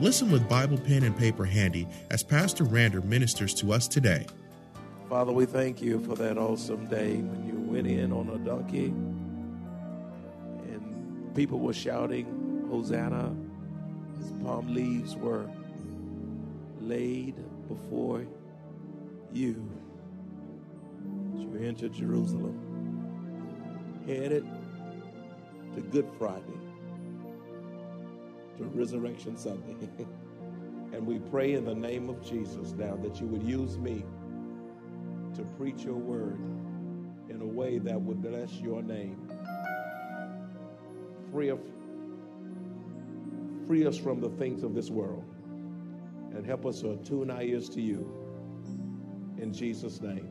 Listen with Bible pen and paper handy as Pastor Rander ministers to us today. Father, we thank you for that awesome day when you went in on a donkey and people were shouting, Hosanna. His palm leaves were laid before you. As you entered Jerusalem, headed to Good Friday Resurrection Sunday. and we pray in the name of Jesus now that you would use me to preach your word in a way that would bless your name. Free, of, free us from the things of this world and help us to attune our ears to you. In Jesus' name.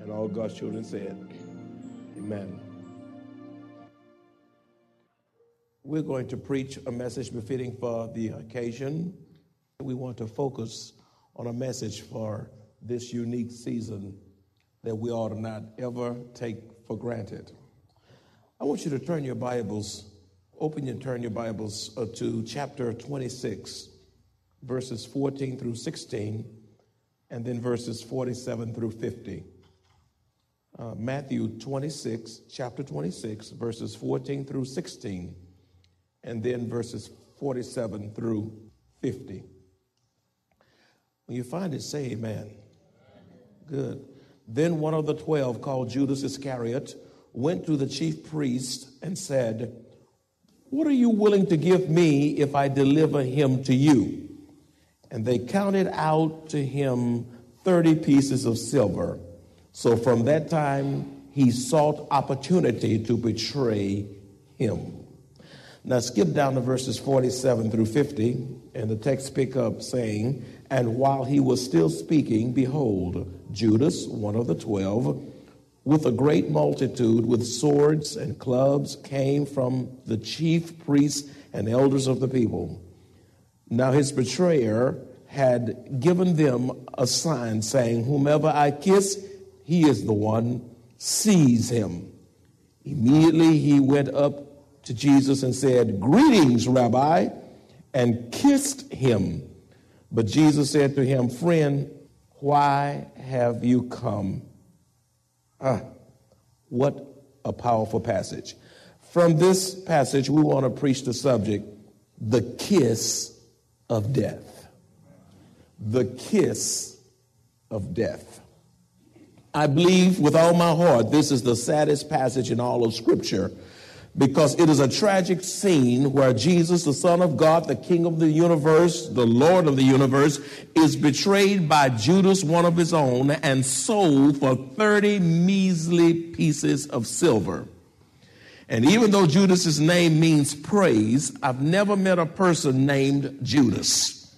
And all God's children said, Amen. We're going to preach a message befitting for the occasion. We want to focus on a message for this unique season that we ought to not ever take for granted. I want you to turn your Bibles, open and turn your Bibles uh, to chapter 26, verses 14 through 16, and then verses 47 through 50. Uh, Matthew 26, chapter 26, verses 14 through 16 and then verses 47 through 50. When you find it, say amen. Good. Then one of the twelve, called Judas Iscariot, went to the chief priest and said, What are you willing to give me if I deliver him to you? And they counted out to him 30 pieces of silver. So from that time, he sought opportunity to betray him. Now skip down to verses 47 through 50, and the text pick up saying, And while he was still speaking, behold, Judas, one of the twelve, with a great multitude with swords and clubs, came from the chief priests and elders of the people. Now his betrayer had given them a sign, saying, Whomever I kiss, he is the one, seize him. Immediately he went up to Jesus and said, Greetings, Rabbi, and kissed him. But Jesus said to him, Friend, why have you come? Ah, what a powerful passage. From this passage, we want to preach the subject the kiss of death. The kiss of death. I believe with all my heart this is the saddest passage in all of Scripture because it is a tragic scene where Jesus, the Son of God, the King of the universe, the Lord of the universe, is betrayed by Judas, one of his own, and sold for 30 measly pieces of silver. And even though Judas's name means praise, I've never met a person named Judas.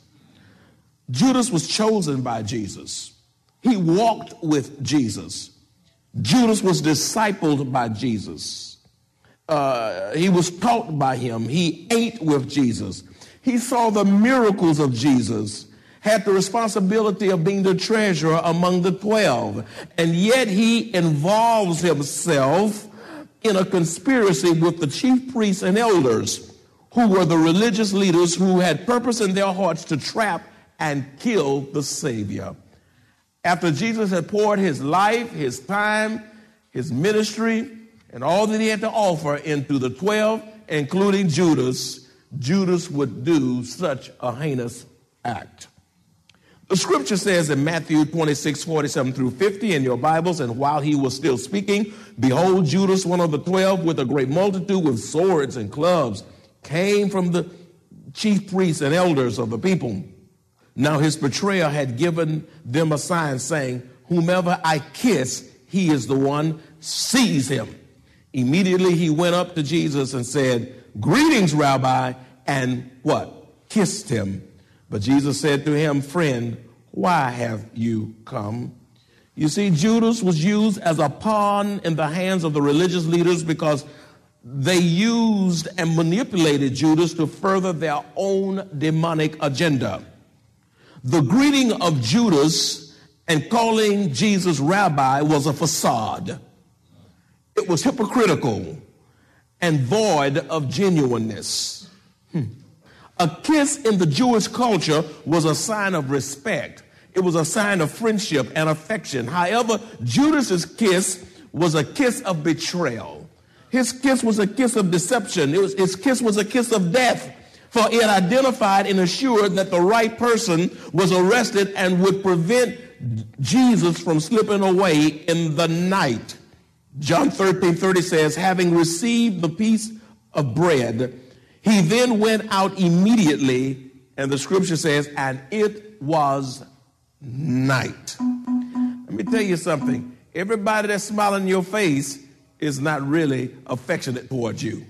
Judas was chosen by Jesus. He walked with Jesus. Judas was discipled by Jesus uh, he was taught by him. He ate with Jesus. He saw the miracles of Jesus, had the responsibility of being the treasurer among the 12. And yet he involves himself in a conspiracy with the chief priests and elders, who were the religious leaders who had purpose in their hearts to trap and kill the Savior. After Jesus had poured his life, his time, his ministry, and all that he had to offer into the 12, including Judas, Judas would do such a heinous act. The scripture says in Matthew 26, 47 through 50 in your Bibles, and while he was still speaking, behold, Judas, one of the twelve, with a great multitude with swords and clubs, came from the chief priests and elders of the people. Now his betrayer had given them a sign saying, Whomever I kiss, he is the one, seize him. Immediately he went up to Jesus and said, Greetings, Rabbi, and what? Kissed him. But Jesus said to him, Friend, why have you come? You see, Judas was used as a pawn in the hands of the religious leaders because they used and manipulated Judas to further their own demonic agenda. The greeting of Judas and calling Jesus rabbi was a facade. It was hypocritical and void of genuineness. Hmm. A kiss in the Jewish culture was a sign of respect. It was a sign of friendship and affection. However, Judas's kiss was a kiss of betrayal. His kiss was a kiss of deception. Was, his kiss was a kiss of death. For it identified and assured that the right person was arrested and would prevent Jesus from slipping away in the night. John 13 30 says, having received the piece of bread, he then went out immediately, and the scripture says, and it was night. Let me tell you something. Everybody that's smiling in your face is not really affectionate towards you.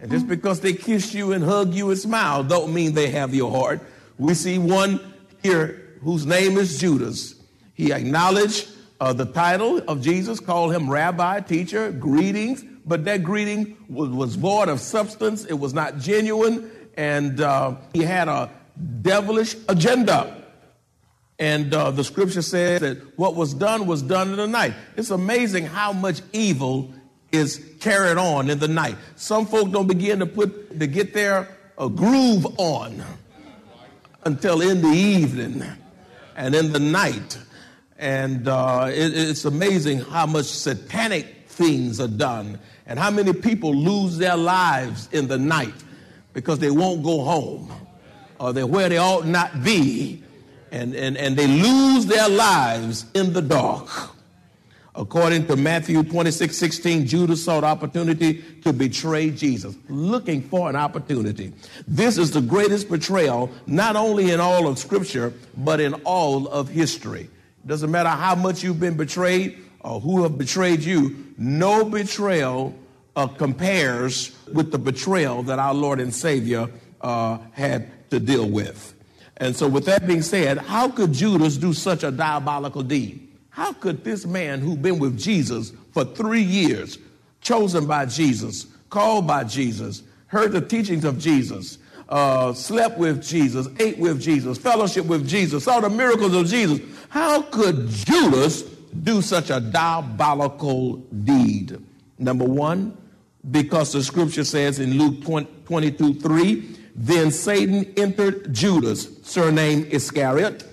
And just because they kiss you and hug you and smile don't mean they have your heart. We see one here whose name is Judas. He acknowledged uh, the title of Jesus, called him rabbi, teacher, greetings, but that greeting was, was void of substance. It was not genuine, and uh, he had a devilish agenda. And uh, the scripture says that what was done was done in the night. It's amazing how much evil is carried on in the night. Some folk don't begin to put to get their a groove on until in the evening and in the night. And uh, it, it's amazing how much satanic things are done and how many people lose their lives in the night because they won't go home or they're where they ought not be and, and, and they lose their lives in the dark. According to Matthew 26, 16, Judas sought opportunity to betray Jesus, looking for an opportunity. This is the greatest betrayal, not only in all of Scripture, but in all of history. Doesn't matter how much you've been betrayed or who have betrayed you, no betrayal uh, compares with the betrayal that our Lord and Savior uh, had to deal with. And so, with that being said, how could Judas do such a diabolical deed? How could this man who'd been with Jesus for three years, chosen by Jesus, called by Jesus, heard the teachings of Jesus, uh, slept with Jesus, ate with Jesus, fellowship with Jesus, saw the miracles of Jesus, how could Judas do such a diabolical deed? Number one, because the scripture says in Luke 22 3, then Satan entered Judas, surnamed Iscariot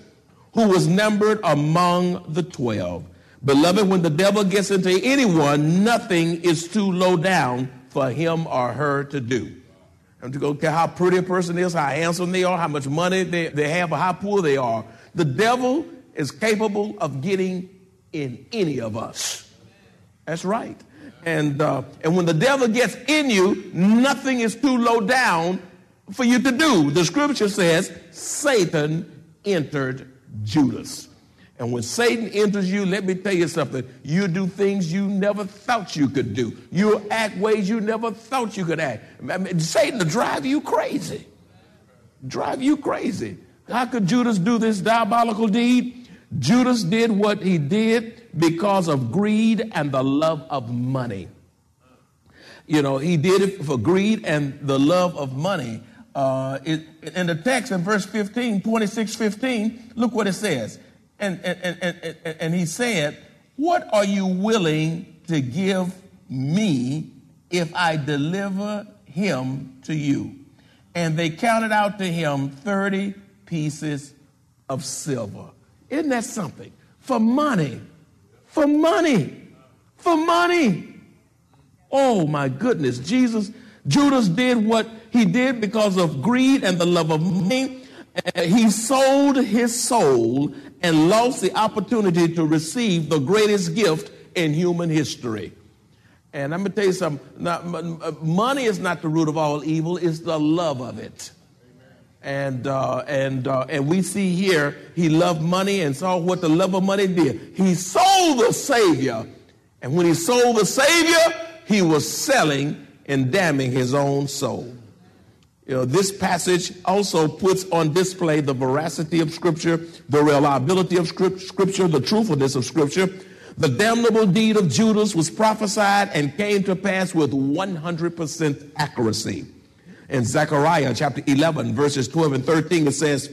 who was numbered among the 12. Beloved, when the devil gets into anyone, nothing is too low down for him or her to do. And to go care how pretty a person is, how handsome they are, how much money they, they have, or how poor they are. The devil is capable of getting in any of us. That's right. And, uh, and when the devil gets in you, nothing is too low down for you to do. The scripture says Satan entered Judas. And when Satan enters you, let me tell you something. You do things you never thought you could do. You act ways you never thought you could act. I mean, Satan to drive you crazy. Drive you crazy. How could Judas do this diabolical deed? Judas did what he did because of greed and the love of money. You know, he did it for greed and the love of money uh, it, in the text in verse 15, 26, 15, look what it says. And, and, and, and, and he said, What are you willing to give me if I deliver him to you? And they counted out to him 30 pieces of silver. Isn't that something? for money. For money. For money. Oh my goodness. Jesus, Judas did what he did because of greed and the love of money. He sold his soul and lost the opportunity to receive the greatest gift in human history. And I'm going to tell you something. Now, money is not the root of all evil, it's the love of it. And, uh, and, uh, and we see here, he loved money and saw what the love of money did. He sold the Savior. And when he sold the Savior, he was selling and damning his own soul. You know, this passage also puts on display the veracity of Scripture, the reliability of Scripture, the truthfulness of Scripture. The damnable deed of Judas was prophesied and came to pass with 100% accuracy. In Zechariah chapter 11, verses 12 and 13, it says,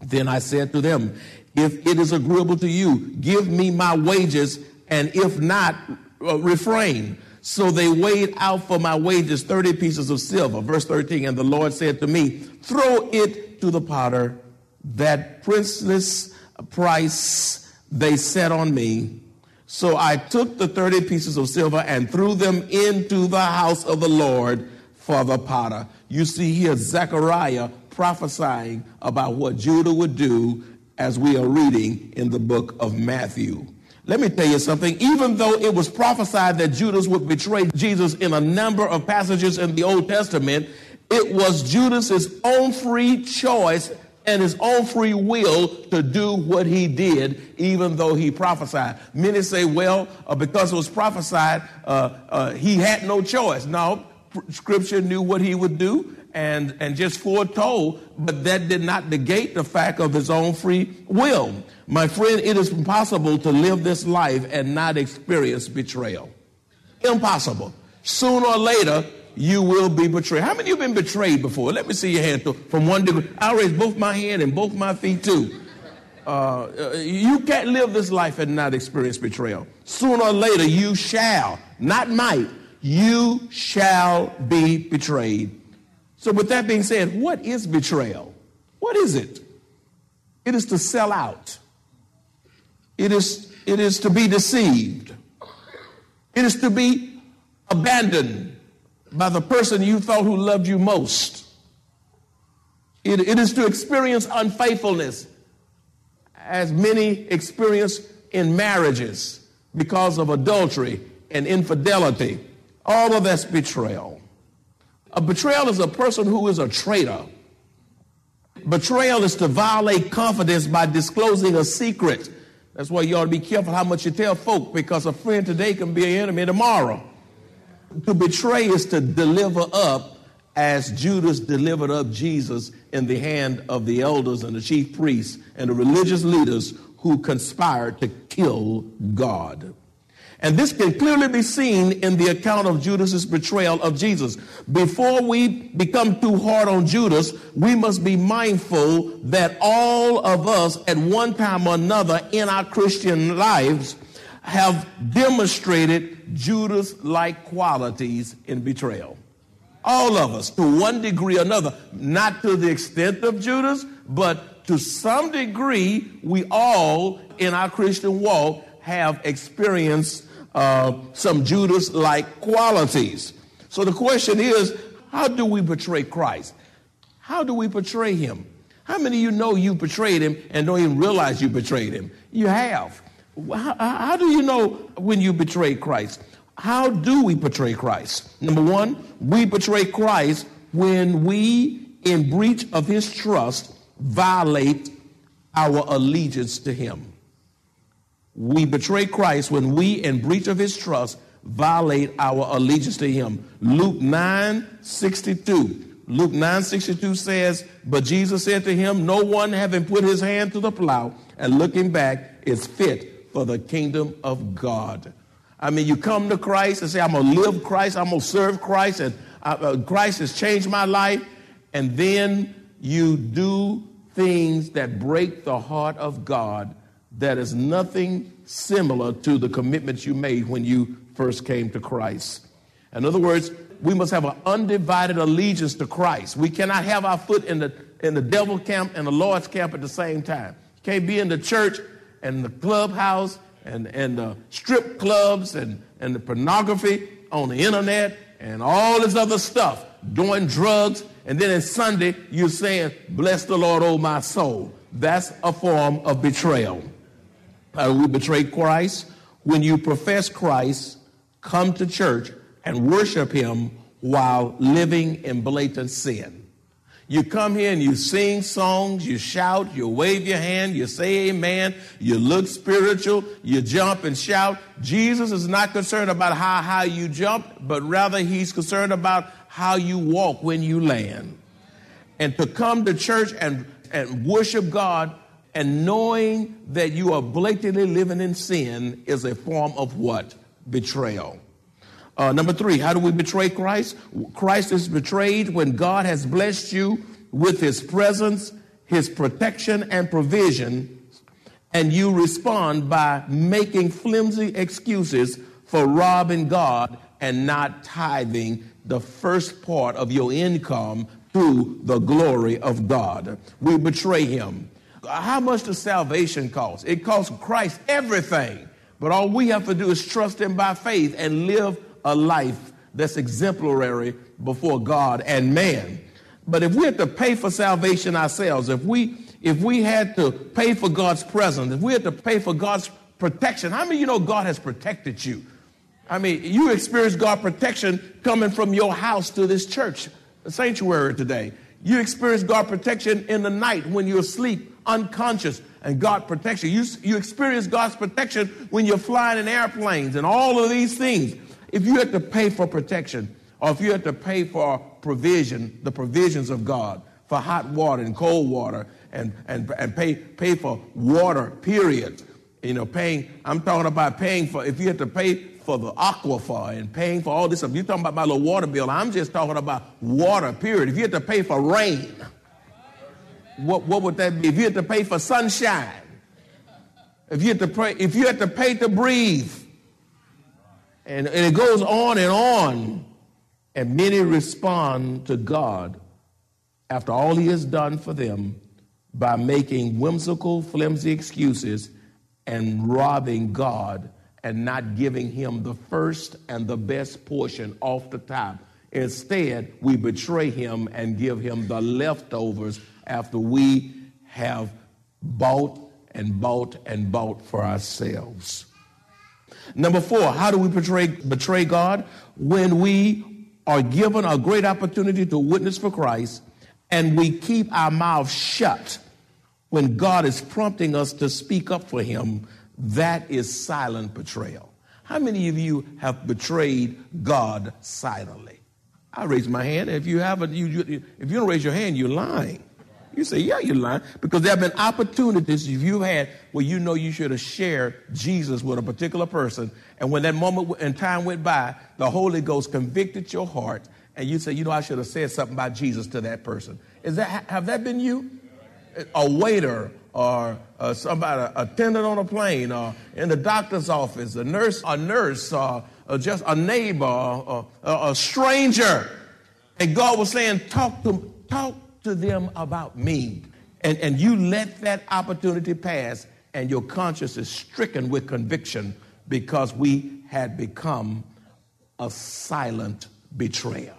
Then I said to them, If it is agreeable to you, give me my wages, and if not, uh, refrain. So they weighed out for my wages 30 pieces of silver. Verse 13, and the Lord said to me, Throw it to the potter, that priceless price they set on me. So I took the 30 pieces of silver and threw them into the house of the Lord for the potter. You see here Zechariah prophesying about what Judah would do as we are reading in the book of Matthew. Let me tell you something. Even though it was prophesied that Judas would betray Jesus in a number of passages in the Old Testament, it was Judas's own free choice and his own free will to do what he did, even though he prophesied. Many say, well, uh, because it was prophesied, uh, uh, he had no choice. No, Scripture knew what he would do and, and just foretold, but that did not negate the fact of his own free will. My friend, it is impossible to live this life and not experience betrayal. Impossible. Sooner or later, you will be betrayed. How many of you have been betrayed before? Let me see your hand from one degree. I'll raise both my hand and both my feet too. Uh, uh, you can't live this life and not experience betrayal. Sooner or later, you shall, not might, you shall be betrayed. So, with that being said, what is betrayal? What is it? It is to sell out. It is, it is to be deceived. It is to be abandoned by the person you thought who loved you most. It, it is to experience unfaithfulness, as many experience in marriages because of adultery and infidelity. All of that's betrayal. A betrayal is a person who is a traitor. Betrayal is to violate confidence by disclosing a secret that's why you ought to be careful how much you tell folk because a friend today can be an enemy tomorrow. To betray is to deliver up as Judas delivered up Jesus in the hand of the elders and the chief priests and the religious leaders who conspired to kill God. And this can clearly be seen in the account of Judas's betrayal of Jesus. Before we become too hard on Judas, we must be mindful that all of us at one time or another in our Christian lives have demonstrated Judas-like qualities in betrayal. All of us, to one degree or another, not to the extent of Judas, but to some degree, we all in our Christian walk have experienced uh, some Judas like qualities. So the question is how do we betray Christ? How do we betray him? How many of you know you betrayed him and don't even realize you betrayed him? You have. How, how do you know when you betrayed Christ? How do we betray Christ? Number one, we betray Christ when we, in breach of his trust, violate our allegiance to him. We betray Christ when we, in breach of his trust, violate our allegiance to him. Luke 9 62. Luke 9 62 says, But Jesus said to him, No one having put his hand to the plow and looking back is fit for the kingdom of God. I mean, you come to Christ and say, I'm going to live Christ, I'm going to serve Christ, and uh, uh, Christ has changed my life. And then you do things that break the heart of God that is nothing similar to the commitments you made when you first came to Christ. In other words, we must have an undivided allegiance to Christ. We cannot have our foot in the, in the devil camp and the Lord's camp at the same time. You can't be in the church and the clubhouse and, and the strip clubs and, and the pornography on the internet and all this other stuff, doing drugs, and then in Sunday you're saying, Bless the Lord, oh my soul. That's a form of betrayal. Uh, we betray Christ when you profess Christ, come to church, and worship Him while living in blatant sin. You come here and you sing songs, you shout, you wave your hand, you say amen, you look spiritual, you jump and shout. Jesus is not concerned about how high you jump, but rather he's concerned about how you walk when you land. And to come to church and, and worship God and knowing that you are blatantly living in sin is a form of what? Betrayal. Uh, number three, how do we betray Christ? Christ is betrayed when God has blessed you with his presence, his protection, and provision, and you respond by making flimsy excuses for robbing God and not tithing the first part of your income to the glory of God. We betray him. How much does salvation cost? It costs Christ everything. But all we have to do is trust him by faith and live a life that's exemplary before God and man. But if we had to pay for salvation ourselves, if we if we had to pay for God's presence, if we had to pay for God's protection, how many of you know God has protected you? I mean, you experienced God protection coming from your house to this church, sanctuary today. You experienced God protection in the night when you're asleep, unconscious, and God protects you. You, you experience God's protection when you're flying in airplanes and all of these things. If you had to pay for protection, or if you had to pay for provision, the provisions of God, for hot water and cold water, and, and, and pay, pay for water, period. You know, paying, I'm talking about paying for, if you had to pay for the aquifer and paying for all this stuff, you're talking about my little water bill. I'm just talking about water, period. If you had to pay for rain, what, what would that be? If you had to pay for sunshine, if you had to pay, if you had to pay to breathe, and, and it goes on and on. And many respond to God after all he has done for them by making whimsical, flimsy excuses and robbing God and not giving him the first and the best portion off the top. Instead, we betray him and give him the leftovers after we have bought and bought and bought for ourselves. Number four, how do we betray, betray God? When we are given a great opportunity to witness for Christ and we keep our mouths shut when God is prompting us to speak up for Him, that is silent betrayal. How many of you have betrayed God silently? I raise my hand. If you haven't, you, you, if you don't raise your hand, you're lying. You say, yeah, you're lying. Because there have been opportunities you've had where you know you should have shared Jesus with a particular person. And when that moment and time went by, the Holy Ghost convicted your heart. And you say, you know, I should have said something about Jesus to that person. Is that, have that been you? A waiter or uh, somebody, attendant on a plane or in the doctor's office, a nurse, a nurse, or, or just a neighbor, or, or a stranger. And God was saying, talk to, talk to them about me. And, and you let that opportunity pass, and your conscience is stricken with conviction because we had become a silent betrayer.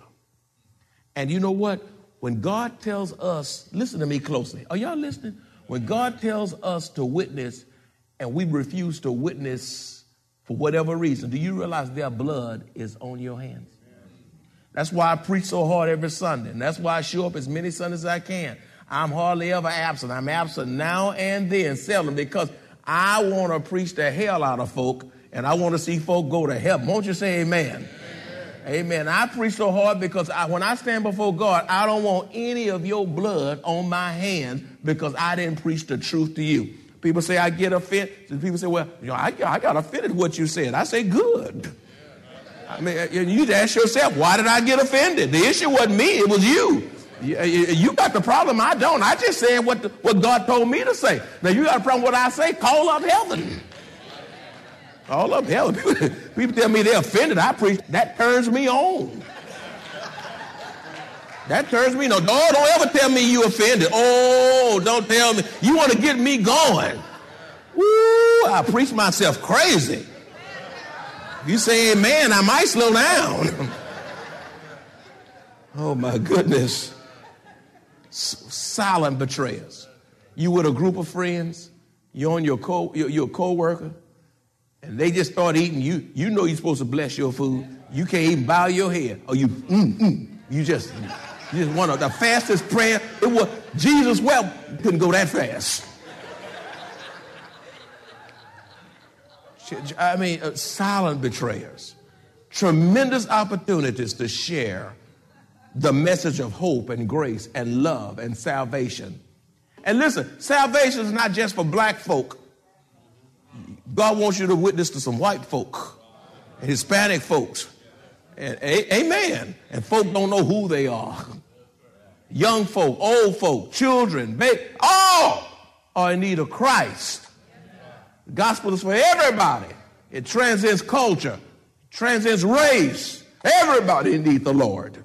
And you know what? When God tells us, listen to me closely. Are y'all listening? When God tells us to witness and we refuse to witness for whatever reason, do you realize their blood is on your hands? That's why I preach so hard every Sunday. And that's why I show up as many Sundays as I can. I'm hardly ever absent. I'm absent now and then, seldom, because I want to preach the hell out of folk and I want to see folk go to heaven. Won't you say amen? Amen. I preach so hard because I, when I stand before God, I don't want any of your blood on my hands because I didn't preach the truth to you. People say I get offended. People say, well, you know, I, I got offended what you said. I say, good. I mean, uh, you need to ask yourself, why did I get offended? The issue wasn't me, it was you. You got the problem, I don't. I just said what, the, what God told me to say. Now, you got a problem with what I say, call up heaven. Call up heaven. People, people tell me they're offended. I preach. That turns me on. That turns me on. No, don't ever tell me you offended. Oh, don't tell me. You want to get me going. Woo, I preach myself crazy. You say amen, I might slow down. oh my goodness. Silent betrayers. You with a group of friends, you're on your co you're a co-worker, and they just start eating. You you know you're supposed to bless your food. You can't even bow your head. Or you mm, mm, you just you just one of the fastest prayer. It was Jesus well couldn't go that fast. I mean, uh, silent betrayers. Tremendous opportunities to share the message of hope and grace and love and salvation. And listen, salvation is not just for black folk. God wants you to witness to some white folk, and Hispanic folks. And, a, amen. And folk don't know who they are. Young folk, old folk, children, baby, all are in need of Christ. The gospel is for everybody. It transcends culture, transcends race. Everybody needs the Lord.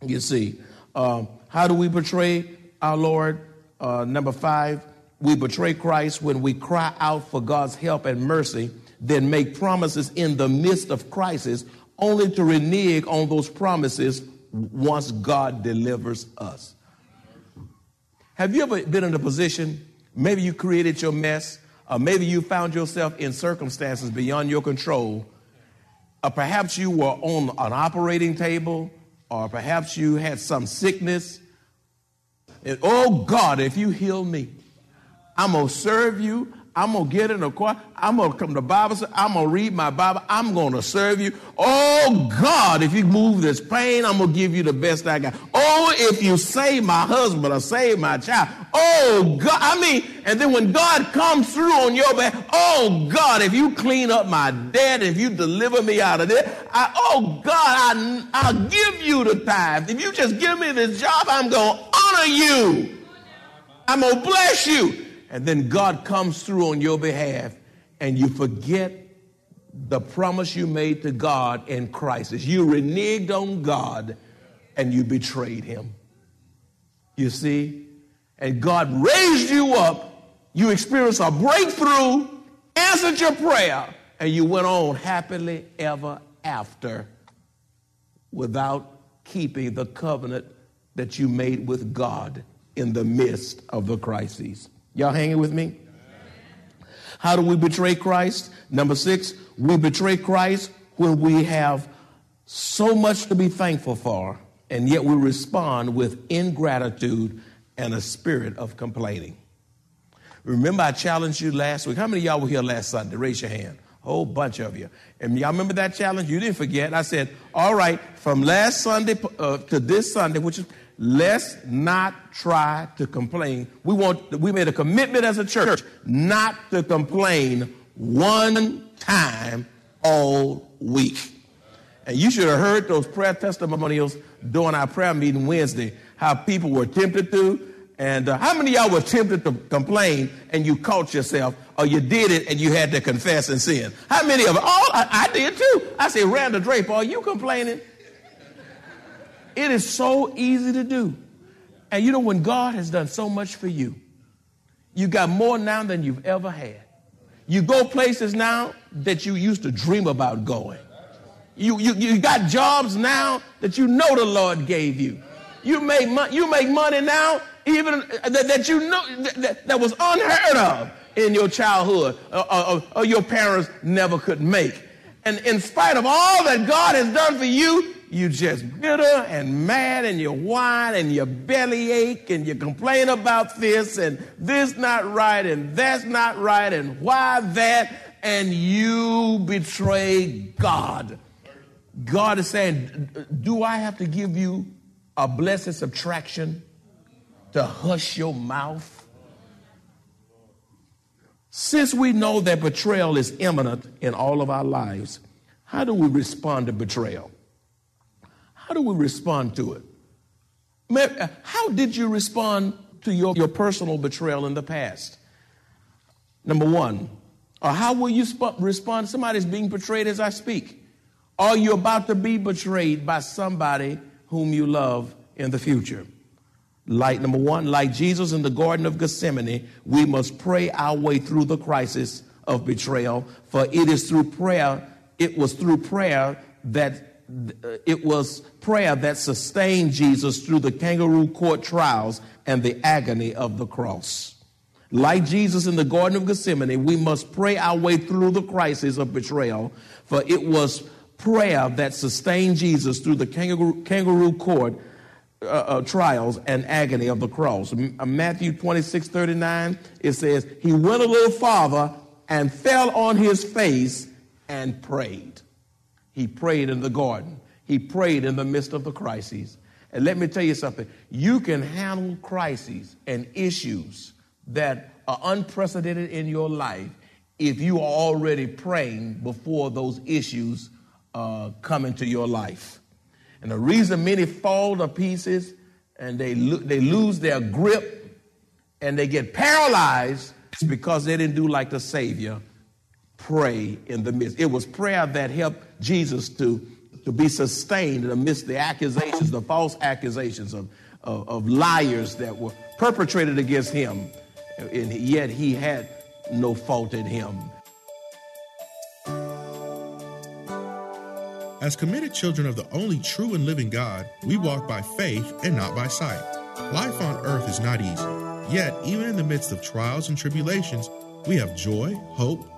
You see, um, how do we portray our Lord? Uh, number five, we betray Christ when we cry out for God's help and mercy, then make promises in the midst of crisis, only to renege on those promises once God delivers us. Have you ever been in a position Maybe you created your mess, or maybe you found yourself in circumstances beyond your control. Or perhaps you were on an operating table, or perhaps you had some sickness. And oh God, if you heal me, I'm going to serve you. I'm going to get in the car. I'm going to come to Bible. I'm going to read my Bible. I'm going to serve you. Oh, God, if you move this pain, I'm going to give you the best I got. Oh, if you save my husband or save my child. Oh, God. I mean, and then when God comes through on your behalf, oh, God, if you clean up my debt, if you deliver me out of this, I, oh, God, I, I'll give you the tithe. If you just give me this job, I'm going to honor you. I'm going to bless you and then God comes through on your behalf and you forget the promise you made to God in crisis. You reneged on God and you betrayed him. You see? And God raised you up, you experienced a breakthrough, answered your prayer, and you went on happily ever after without keeping the covenant that you made with God in the midst of the crises. Y'all hanging with me? How do we betray Christ? Number six, we betray Christ when we have so much to be thankful for, and yet we respond with ingratitude and a spirit of complaining. Remember, I challenged you last week. How many y'all were here last Sunday? Raise your hand. A whole bunch of you. And y'all remember that challenge? You didn't forget. I said, all right, from last Sunday uh, to this Sunday, which is let's not try to complain. We want we made a commitment as a church not to complain one time all week. And you should have heard those prayer testimonials during our prayer meeting Wednesday, how people were tempted to. And uh, how many y'all were tempted to complain and you caught yourself, or you did it and you had to confess and sin? How many of them? Oh, I, I did too. I said, Randall Draper, are you complaining? It is so easy to do. And you know, when God has done so much for you, you got more now than you've ever had. You go places now that you used to dream about going. You, you, you got jobs now that you know the Lord gave you. You make, mo- you make money now even uh, that, that you know that, that, was unheard of in your childhood or, or, or your parents never could make. And in spite of all that God has done for you, you just bitter and mad and you whine and your belly ache and you complain about this and this not right and that's not right and why that and you betray God. God is saying, Do I have to give you a blessed subtraction to hush your mouth? Since we know that betrayal is imminent in all of our lives, how do we respond to betrayal? How do we respond to it? How did you respond to your, your personal betrayal in the past? Number one, or how will you sp- respond? Somebody's being betrayed as I speak. Are you about to be betrayed by somebody whom you love in the future? Like number one, like Jesus in the Garden of Gethsemane, we must pray our way through the crisis of betrayal. For it is through prayer, it was through prayer that it was prayer that sustained Jesus through the kangaroo court trials and the agony of the cross. Like Jesus in the Garden of Gethsemane, we must pray our way through the crisis of betrayal, for it was prayer that sustained Jesus through the kangaroo, kangaroo court uh, uh, trials and agony of the cross. Uh, Matthew 26 39, it says, He went a little farther and fell on his face and prayed. He prayed in the garden, he prayed in the midst of the crises. And let me tell you something you can handle crises and issues that are unprecedented in your life if you are already praying before those issues uh, come into your life. And the reason many fall to pieces and they, lo- they lose their grip and they get paralyzed is because they didn't do like the Savior pray in the midst. It was prayer that helped Jesus to, to be sustained amidst the accusations, the false accusations of, of, of liars that were perpetrated against him, and yet he had no fault in him. As committed children of the only true and living God, we walk by faith and not by sight. Life on earth is not easy. Yet, even in the midst of trials and tribulations, we have joy, hope,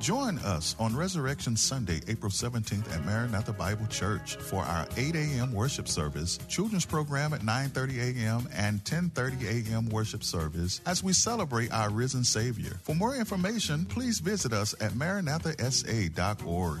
Join us on Resurrection Sunday, April 17th at Maranatha Bible Church for our 8 a.m. worship service, children's program at 9:30 a.m. and 10:30 a.m. worship service as we celebrate our risen Savior. For more information, please visit us at maranathasa.org.